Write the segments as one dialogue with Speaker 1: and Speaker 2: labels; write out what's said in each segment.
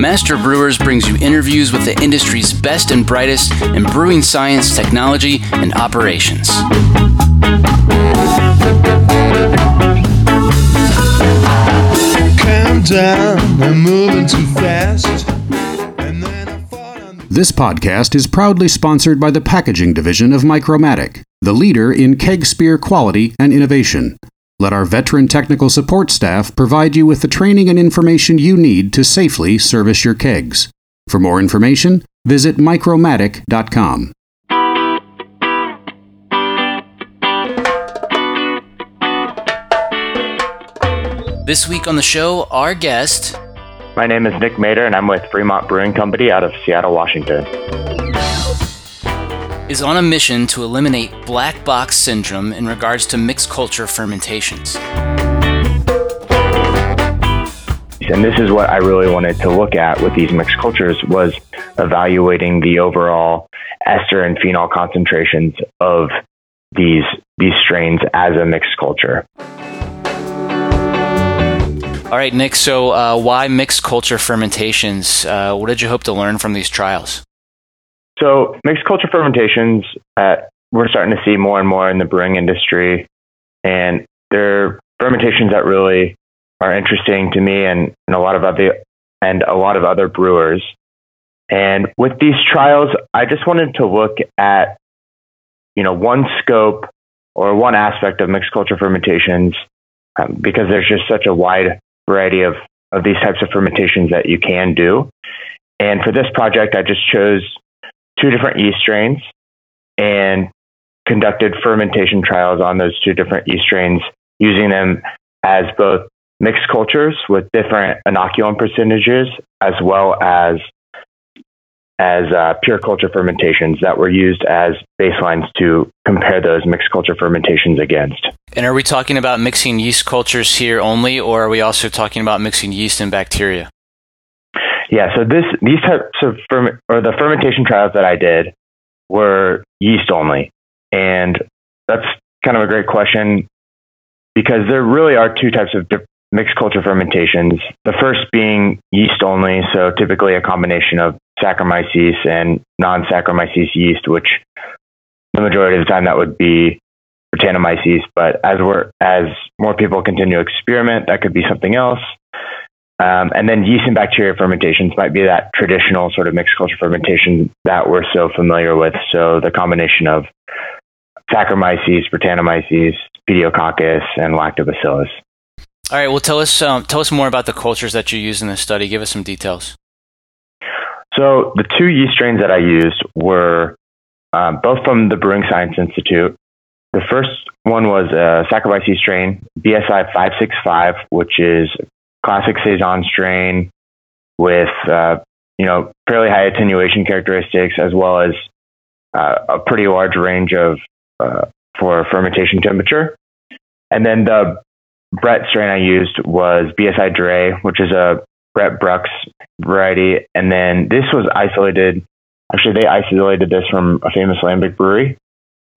Speaker 1: Master Brewers brings you interviews with the industry's best and brightest in brewing science, technology, and operations. Calm down, I'm moving too fast.
Speaker 2: This podcast is proudly sponsored by the packaging division of Micromatic, the leader in keg spear quality and innovation. Let our veteran technical support staff provide you with the training and information you need to safely service your kegs. For more information, visit micromatic.com.
Speaker 1: This week on the show, our guest
Speaker 3: my name is Nick Mater, and I'm with Fremont Brewing Company out of Seattle, Washington.
Speaker 1: Is on a mission to eliminate black box syndrome in regards to mixed culture fermentations.
Speaker 3: And this is what I really wanted to look at with these mixed cultures was evaluating the overall ester and phenol concentrations of these these strains as a mixed culture.
Speaker 1: All right, Nick. So, uh, why mixed culture fermentations? Uh, what did you hope to learn from these trials?
Speaker 3: So, mixed culture fermentations, uh, we're starting to see more and more in the brewing industry, and they're fermentations that really are interesting to me and, and a lot of other and a lot of other brewers. And with these trials, I just wanted to look at, you know, one scope or one aspect of mixed culture fermentations um, because there's just such a wide variety of, of these types of fermentations that you can do. And for this project, I just chose two different yeast strains and conducted fermentation trials on those two different yeast strains, using them as both mixed cultures with different inoculum percentages, as well as as uh, pure culture fermentations that were used as baselines to compare those mixed culture fermentations against.
Speaker 1: And are we talking about mixing yeast cultures here only, or are we also talking about mixing yeast and bacteria?
Speaker 3: Yeah, so this these types of ferment or the fermentation trials that I did were yeast only, and that's kind of a great question because there really are two types of mixed culture fermentations. The first being yeast only, so typically a combination of Saccharomyces and non-Saccharomyces yeast, which the majority of the time that would be Brettanomyces. But as we're as more people continue to experiment, that could be something else. Um, and then yeast and bacteria fermentations might be that traditional sort of mixed culture fermentation that we're so familiar with. So the combination of Saccharomyces, Brettanomyces, Pediococcus, and Lactobacillus.
Speaker 1: All right. Well, tell us um, tell us more about the cultures that you used in this study. Give us some details.
Speaker 3: So the two yeast strains that I used were uh, both from the Brewing Science Institute. The first one was a Saccharomyces strain, BSI 565, which is classic saison strain with uh, you know fairly high attenuation characteristics as well as uh, a pretty large range of uh, for fermentation temperature. And then the Brett strain I used was BSI Drie, which is a Brett Brux variety. And then this was isolated. Actually, they isolated this from a famous lambic brewery.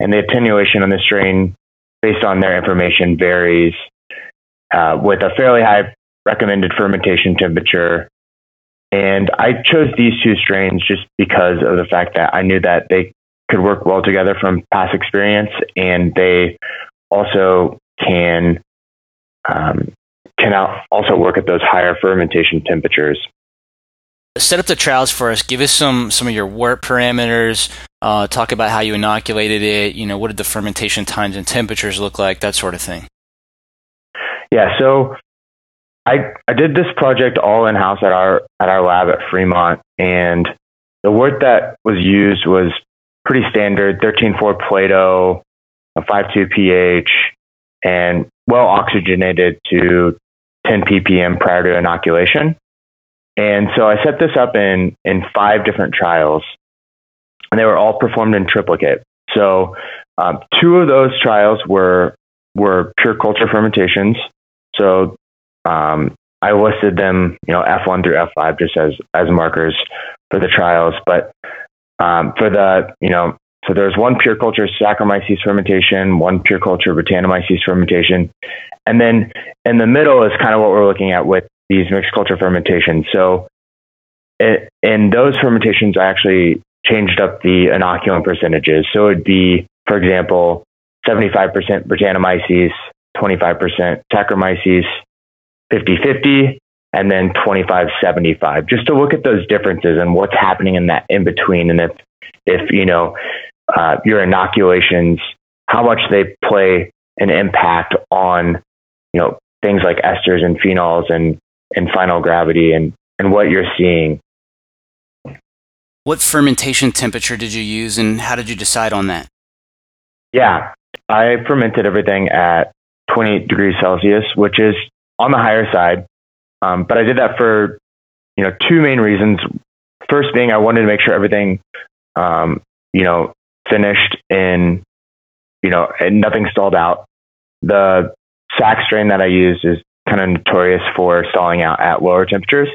Speaker 3: And the attenuation on this strain, based on their information, varies uh, with a fairly high recommended fermentation temperature. And I chose these two strains just because of the fact that I knew that they could work well together from past experience and they also can um, can also work at those higher fermentation temperatures.
Speaker 1: Set up the trials for us. Give us some some of your wort parameters. Uh, talk about how you inoculated it. You know, what did the fermentation times and temperatures look like? That sort of thing.
Speaker 3: Yeah. So I I did this project all in house at our at our lab at Fremont, and the wort that was used was pretty standard: 13.4 Plato, a five two pH, and well oxygenated to 10 ppm prior to inoculation. And so I set this up in, in five different trials, and they were all performed in triplicate. So um, two of those trials were were pure culture fermentations. So um, I listed them, you know, F1 through F5 just as as markers for the trials. But um, for the, you know, so there's one pure culture Saccharomyces fermentation, one pure culture Brettanomyces fermentation, and then in the middle is kind of what we're looking at with these mixed culture fermentations. So it, in those fermentations, I actually changed up the inoculant percentages. So it'd be, for example, 75% Brettanomyces, 25% Saccharomyces, 50-50, and then 25-75, just to look at those differences and what's happening in that in between. And if, if you know, uh, your inoculations, how much they play an impact on, you know, things like esters and phenols and, and final gravity and, and what you're seeing.
Speaker 1: What fermentation temperature did you use and how did you decide on that?
Speaker 3: Yeah, I fermented everything at 28 degrees Celsius, which is on the higher side. Um, but I did that for you know two main reasons. First being I wanted to make sure everything um, you know finished in you know and nothing stalled out. The sac strain that I used is kind of notorious for stalling out at lower temperatures.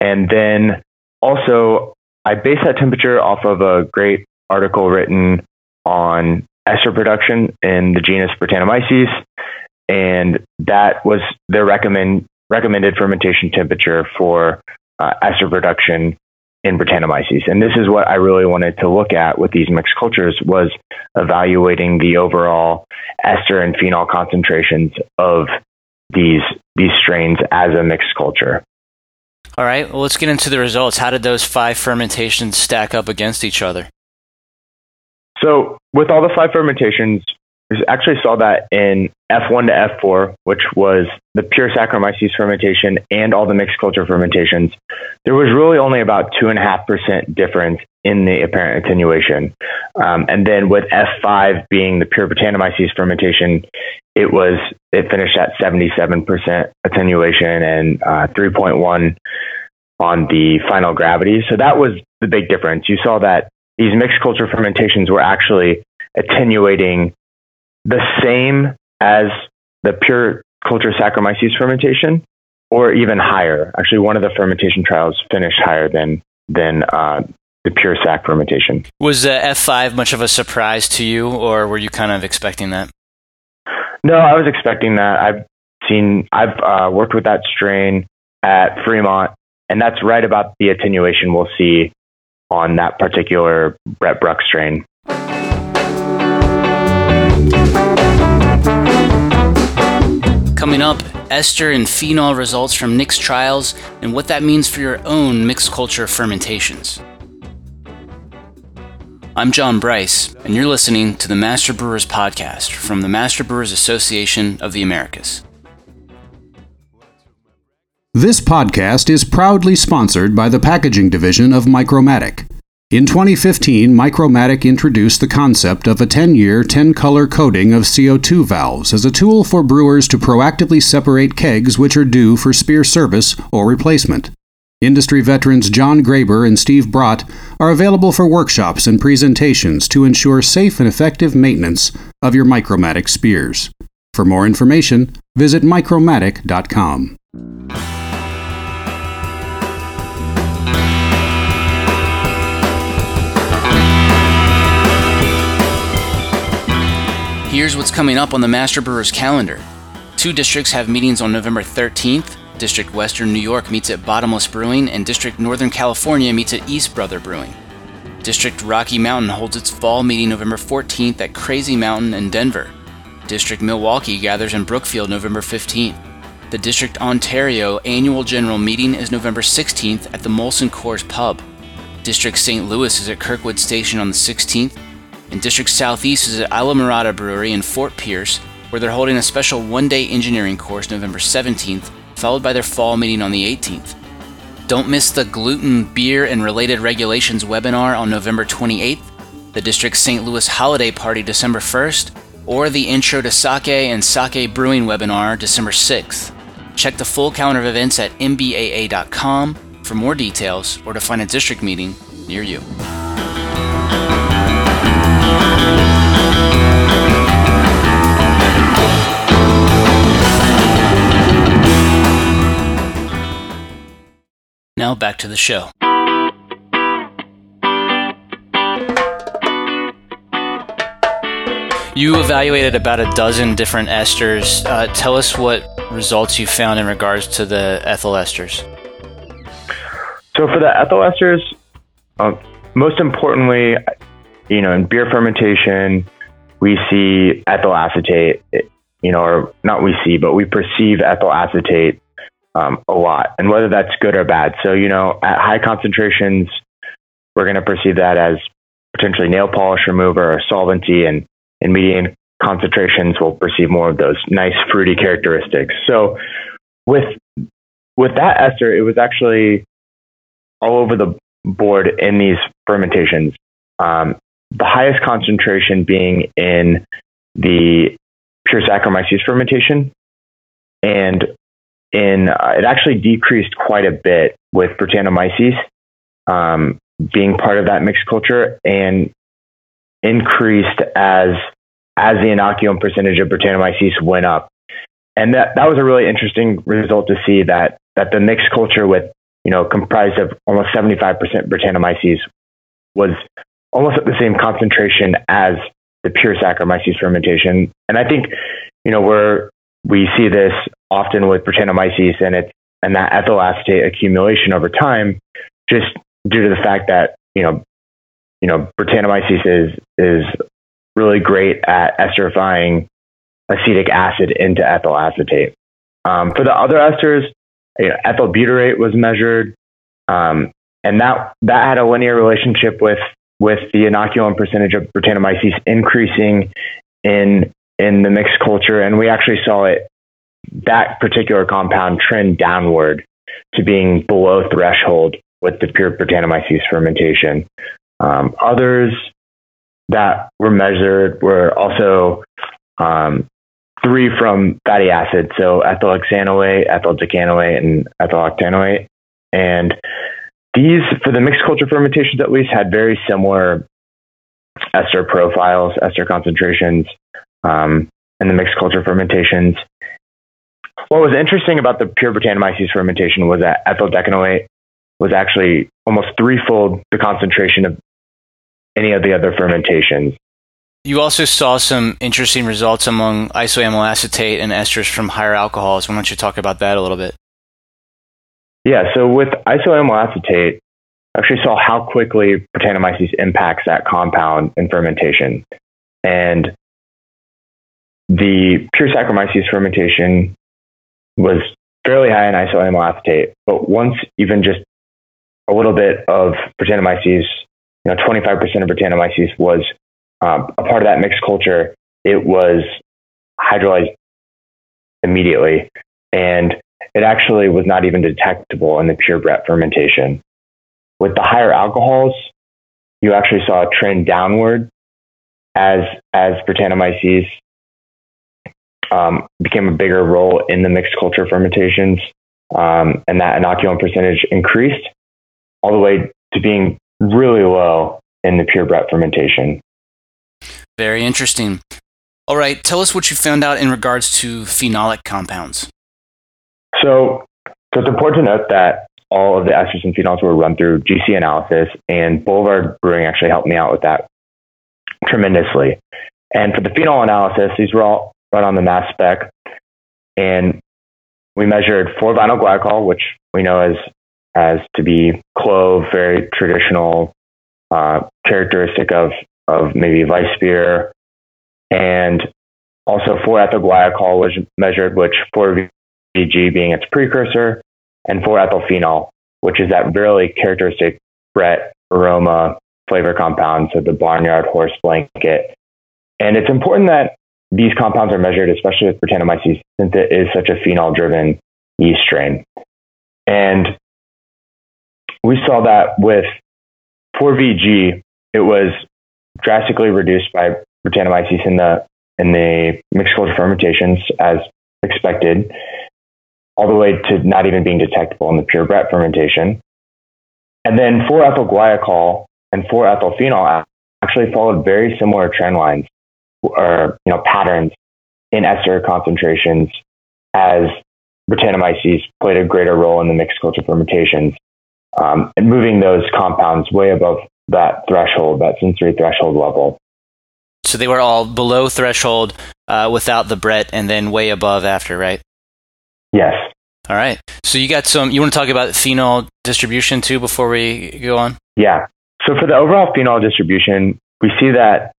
Speaker 3: And then also I base that temperature off of a great article written on ester production in the genus Brettanomyces and that was their recommend recommended fermentation temperature for uh, ester production in Brettanomyces. And this is what I really wanted to look at with these mixed cultures was evaluating the overall ester and phenol concentrations of these these strains as a mixed culture.
Speaker 1: All right, well, let's get into the results. How did those five fermentations stack up against each other?
Speaker 3: So, with all the five fermentations, actually saw that in F1 to F4, which was the pure Saccharomyces fermentation and all the mixed culture fermentations. There was really only about 2.5% difference in the apparent attenuation. Um, and then with F5 being the pure Brettanomyces fermentation, it was it finished at 77% attenuation and uh, 3.1 on the final gravity. So that was the big difference. You saw that these mixed culture fermentations were actually attenuating the same as the pure culture Saccharomyces fermentation, or even higher. Actually, one of the fermentation trials finished higher than than uh, the pure sac fermentation.
Speaker 1: Was uh, F5 much of a surprise to you, or were you kind of expecting that?
Speaker 3: No, I was expecting that. I've seen, I've uh, worked with that strain at Fremont, and that's right about the attenuation we'll see on that particular Brett Brux strain.
Speaker 1: Coming up, ester and phenol results from Nick's trials and what that means for your own mixed culture fermentations. I'm John Bryce, and you're listening to the Master Brewers Podcast from the Master Brewers Association of the Americas.
Speaker 2: This podcast is proudly sponsored by the packaging division of Micromatic. In 2015, Micromatic introduced the concept of a 10 year, 10 color coating of CO2 valves as a tool for brewers to proactively separate kegs which are due for spear service or replacement. Industry veterans John Graber and Steve Brott are available for workshops and presentations to ensure safe and effective maintenance of your Micromatic spears. For more information, visit micromatic.com.
Speaker 1: Here's what's coming up on the Master Brewers calendar. Two districts have meetings on November 13th. District Western New York meets at Bottomless Brewing, and District Northern California meets at East Brother Brewing. District Rocky Mountain holds its fall meeting November 14th at Crazy Mountain in Denver. District Milwaukee gathers in Brookfield November 15th. The District Ontario annual general meeting is November 16th at the Molson Coors Pub. District St. Louis is at Kirkwood Station on the 16th, and District Southeast is at Islamorada Brewery in Fort Pierce, where they're holding a special one day engineering course November 17th, followed by their fall meeting on the 18th. Don't miss the Gluten, Beer, and Related Regulations webinar on November 28th, the District St. Louis Holiday Party December 1st, or the Intro to Sake and Sake Brewing webinar December 6th. Check the full calendar of events at mbaa.com for more details or to find a district meeting near you. Now back to the show. You evaluated about a dozen different esters. Uh, tell us what results you found in regards to the ethyl esters.
Speaker 3: So, for the ethyl esters, uh, most importantly, you know, in beer fermentation, we see ethyl acetate. You know, or not we see, but we perceive ethyl acetate um, a lot, and whether that's good or bad. So you know, at high concentrations, we're going to perceive that as potentially nail polish remover or solvency, and in medium concentrations, we'll perceive more of those nice fruity characteristics. So with with that ester, it was actually all over the board in these fermentations. Um, the highest concentration being in the pure Saccharomyces fermentation, and in uh, it actually decreased quite a bit with Brettanomyces um, being part of that mixed culture, and increased as as the inoculum percentage of Brettanomyces went up. And that, that was a really interesting result to see that that the mixed culture with, you know, comprised of almost 75% Brettanomyces was almost at the same concentration as the pure Saccharomyces fermentation. And I think, you know, where we see this often with Brettanomyces and it's and that ethyl acetate accumulation over time, just due to the fact that, you know, you know, Brettanomyces is is really great at esterifying acetic acid into ethyl acetate. Um, for the other esters, you know, ethyl butyrate was measured, um, and that that had a linear relationship with with the inoculum percentage of Brettanomyces increasing in in the mixed culture, and we actually saw it that particular compound trend downward to being below threshold with the pure Brettanomyces fermentation. Um, others that were measured were also um, three from fatty acids, so ethyl hexanoate, ethyl decanoate, and ethyl octanoate. And these, for the mixed culture fermentations at least, had very similar ester profiles, ester concentrations, um, in the mixed culture fermentations. What was interesting about the pure Brettanomyces fermentation was that ethyl decanoate was actually almost threefold the concentration of any of the other fermentations.
Speaker 1: You also saw some interesting results among isoamyl acetate and esters from higher alcohols. Why don't you talk about that a little bit?
Speaker 3: Yeah, so with isoamyl acetate, I actually saw how quickly Brettanomyces impacts that compound in fermentation. And the pure Saccharomyces fermentation was fairly high in isoamyl acetate, but once even just a little bit of Brettanomyces you know, 25% of Brettanomyces was um, a part of that mixed culture. It was hydrolyzed immediately, and it actually was not even detectable in the pure Brett fermentation. With the higher alcohols, you actually saw a trend downward as as Brettanomyces um, became a bigger role in the mixed culture fermentations, um, and that inoculum percentage increased all the way to being really low in the pure Brett fermentation.
Speaker 1: Very interesting. All right, tell us what you found out in regards to phenolic compounds.
Speaker 3: So, so it's important to note that all of the esters and phenols were run through GC analysis, and Boulevard Brewing actually helped me out with that tremendously. And for the phenol analysis, these were all run on the mass spec, and we measured 4-vinyl guaiacol, which we know as as to be clove, very traditional uh, characteristic of, of maybe Weiss beer. And also 4-ethyl guaiacol was measured, which 4-VG being its precursor, and 4-ethylphenol, which is that really characteristic Brett aroma flavor compound, so the barnyard horse blanket. And it's important that these compounds are measured, especially with Brettanomyces, since it is such a phenol driven yeast strain. And we saw that with 4VG, it was drastically reduced by Brettanomyces in the in the mixed culture fermentations as expected, all the way to not even being detectable in the pure Brett fermentation. And then 4-ethyl guaiacol and 4-ethyl phenol actually followed very similar trend lines or you know patterns in ester concentrations as Brettanomyces played a greater role in the mixed culture fermentations. um, and moving those compounds way above that threshold, that sensory threshold level.
Speaker 1: So they were all below threshold uh, without the Brett, and then way above after, right?
Speaker 3: Yes.
Speaker 1: All right. So you got some. You want to talk about phenol distribution too before we go on?
Speaker 3: Yeah. So for the overall phenol distribution, we see that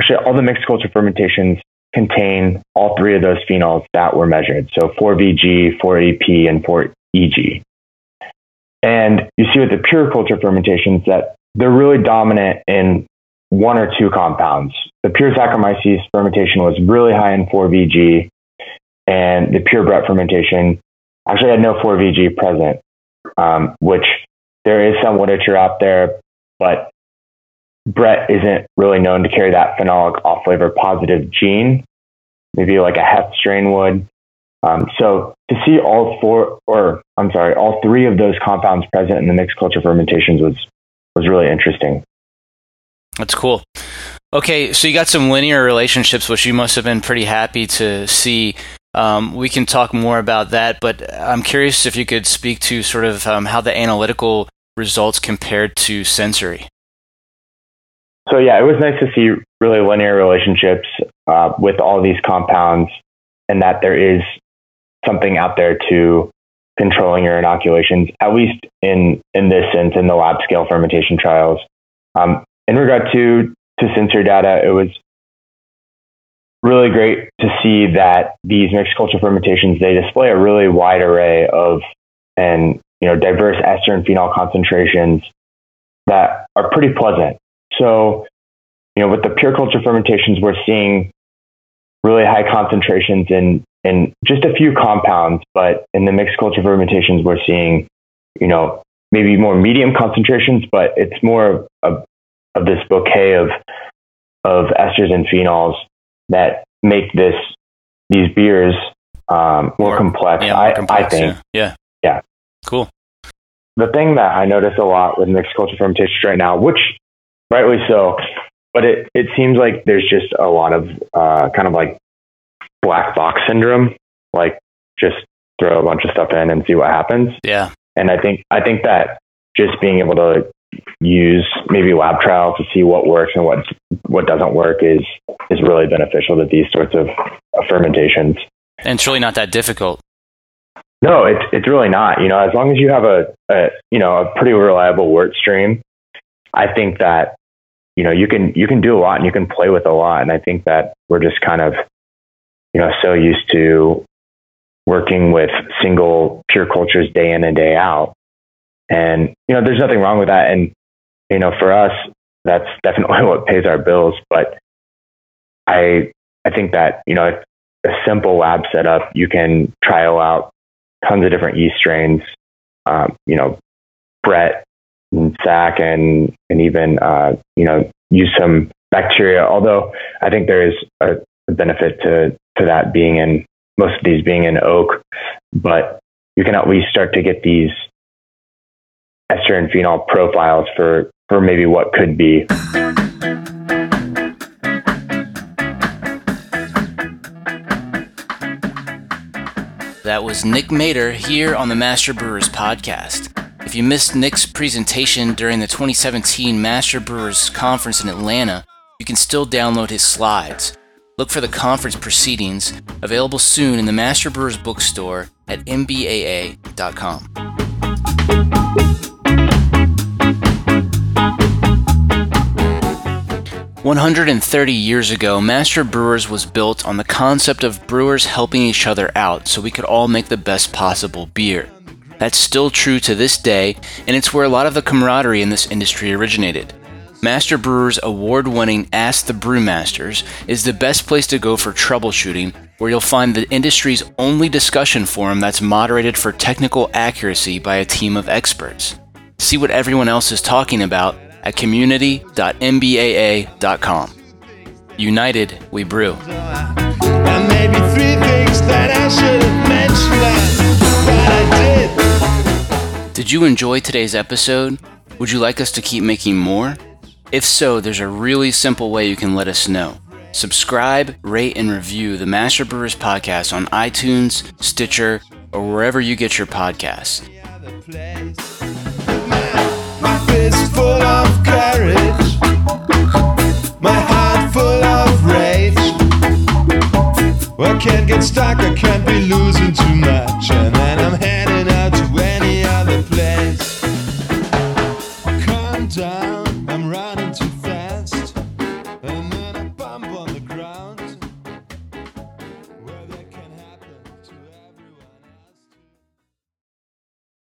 Speaker 3: actually all the mixed culture fermentations contain all three of those phenols that were measured. So 4VG, 4EP, and 4EG. And you see with the pure culture fermentations that they're really dominant in one or two compounds. The pure Saccharomyces fermentation was really high in 4VG, and the pure Brett fermentation actually had no 4VG present, um, which there is some literature out there, but Brett isn't really known to carry that phenolic off flavor positive gene, maybe like a heft strain would. Um, so to see all four, or I'm sorry, all three of those compounds present in the mixed culture fermentations was was really interesting.
Speaker 1: That's cool. Okay, so you got some linear relationships, which you must have been pretty happy to see. Um, we can talk more about that, but I'm curious if you could speak to sort of um, how the analytical results compared to sensory.
Speaker 3: So yeah, it was nice to see really linear relationships uh, with all these compounds, and that there is something out there to controlling your inoculations, at least in in this sense in the lab scale fermentation trials. Um, in regard to to sensory data, it was really great to see that these mixed culture fermentations they display a really wide array of and you know diverse ester and phenol concentrations that are pretty pleasant. So, you know, with the pure culture fermentations, we're seeing really high concentrations in in just a few compounds, but in the mixed culture fermentations, we're seeing, you know, maybe more medium concentrations, but it's more of, of this bouquet of of esters and phenols that make this these beers um, more, more, complex.
Speaker 1: Yeah, more I, complex, I think. Yeah.
Speaker 3: yeah.
Speaker 1: Yeah. Cool.
Speaker 3: The thing that I notice a lot with mixed culture fermentations right now, which rightly so, but it, it seems like there's just a lot of uh, kind of like black box syndrome, like just throw a bunch of stuff in and see what happens.
Speaker 1: Yeah.
Speaker 3: And I think I think that just being able to use maybe lab trials to see what works and what what doesn't work is is really beneficial to these sorts of fermentations.
Speaker 1: And it's really not that difficult.
Speaker 3: No, it's it's really not. You know, as long as you have a, a you know a pretty reliable wort stream, I think that you know you can you can do a lot and you can play with a lot. And I think that we're just kind of you know so used to working with single pure cultures day in and day out and, you know, there's nothing wrong with that. And, you know, for us, that's definitely what pays our bills. But I, I think that, you know, a simple lab setup, you can trial out tons of different yeast strains, um, you know, Brett and Sac and, and even, uh, you know, use some bacteria. Although I think there is a, a benefit to, to that being in most of these being in oak, but you can at least start to get these ester and phenol profiles for, for maybe what could be.
Speaker 1: That was Nick Mater here on the Master Brewers podcast. If you missed Nick's presentation during the 2017 Master Brewers Conference in Atlanta, you can still download his slides. Look for the conference proceedings, available soon in the Master Brewers bookstore at mbaa.com. 130 years ago, Master Brewers was built on the concept of brewers helping each other out so we could all make the best possible beer. That's still true to this day, and it's where a lot of the camaraderie in this industry originated. Master Brewers' award winning Ask the Brewmasters is the best place to go for troubleshooting, where you'll find the industry's only discussion forum that's moderated for technical accuracy by a team of experts. See what everyone else is talking about at community.mbaa.com. United, we brew. Did you enjoy today's episode? Would you like us to keep making more? If so, there's a really simple way you can let us know. Subscribe, rate, and review the Master Brewers podcast on iTunes, Stitcher, or wherever you get your podcasts full of courage, my heart full of rage.
Speaker 4: I can't get stuck, I can't be losing too much.